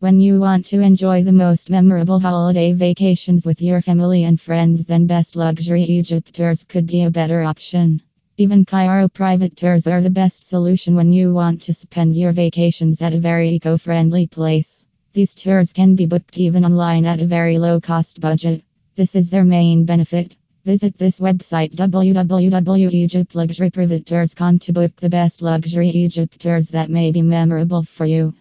When you want to enjoy the most memorable holiday vacations with your family and friends, then Best Luxury Egypt Tours could be a better option. Even Cairo private tours are the best solution when you want to spend your vacations at a very eco friendly place. These tours can be booked even online at a very low cost budget. This is their main benefit. Visit this website www.egyptluxuryprivatetours.com to book the best luxury Egypt tours that may be memorable for you.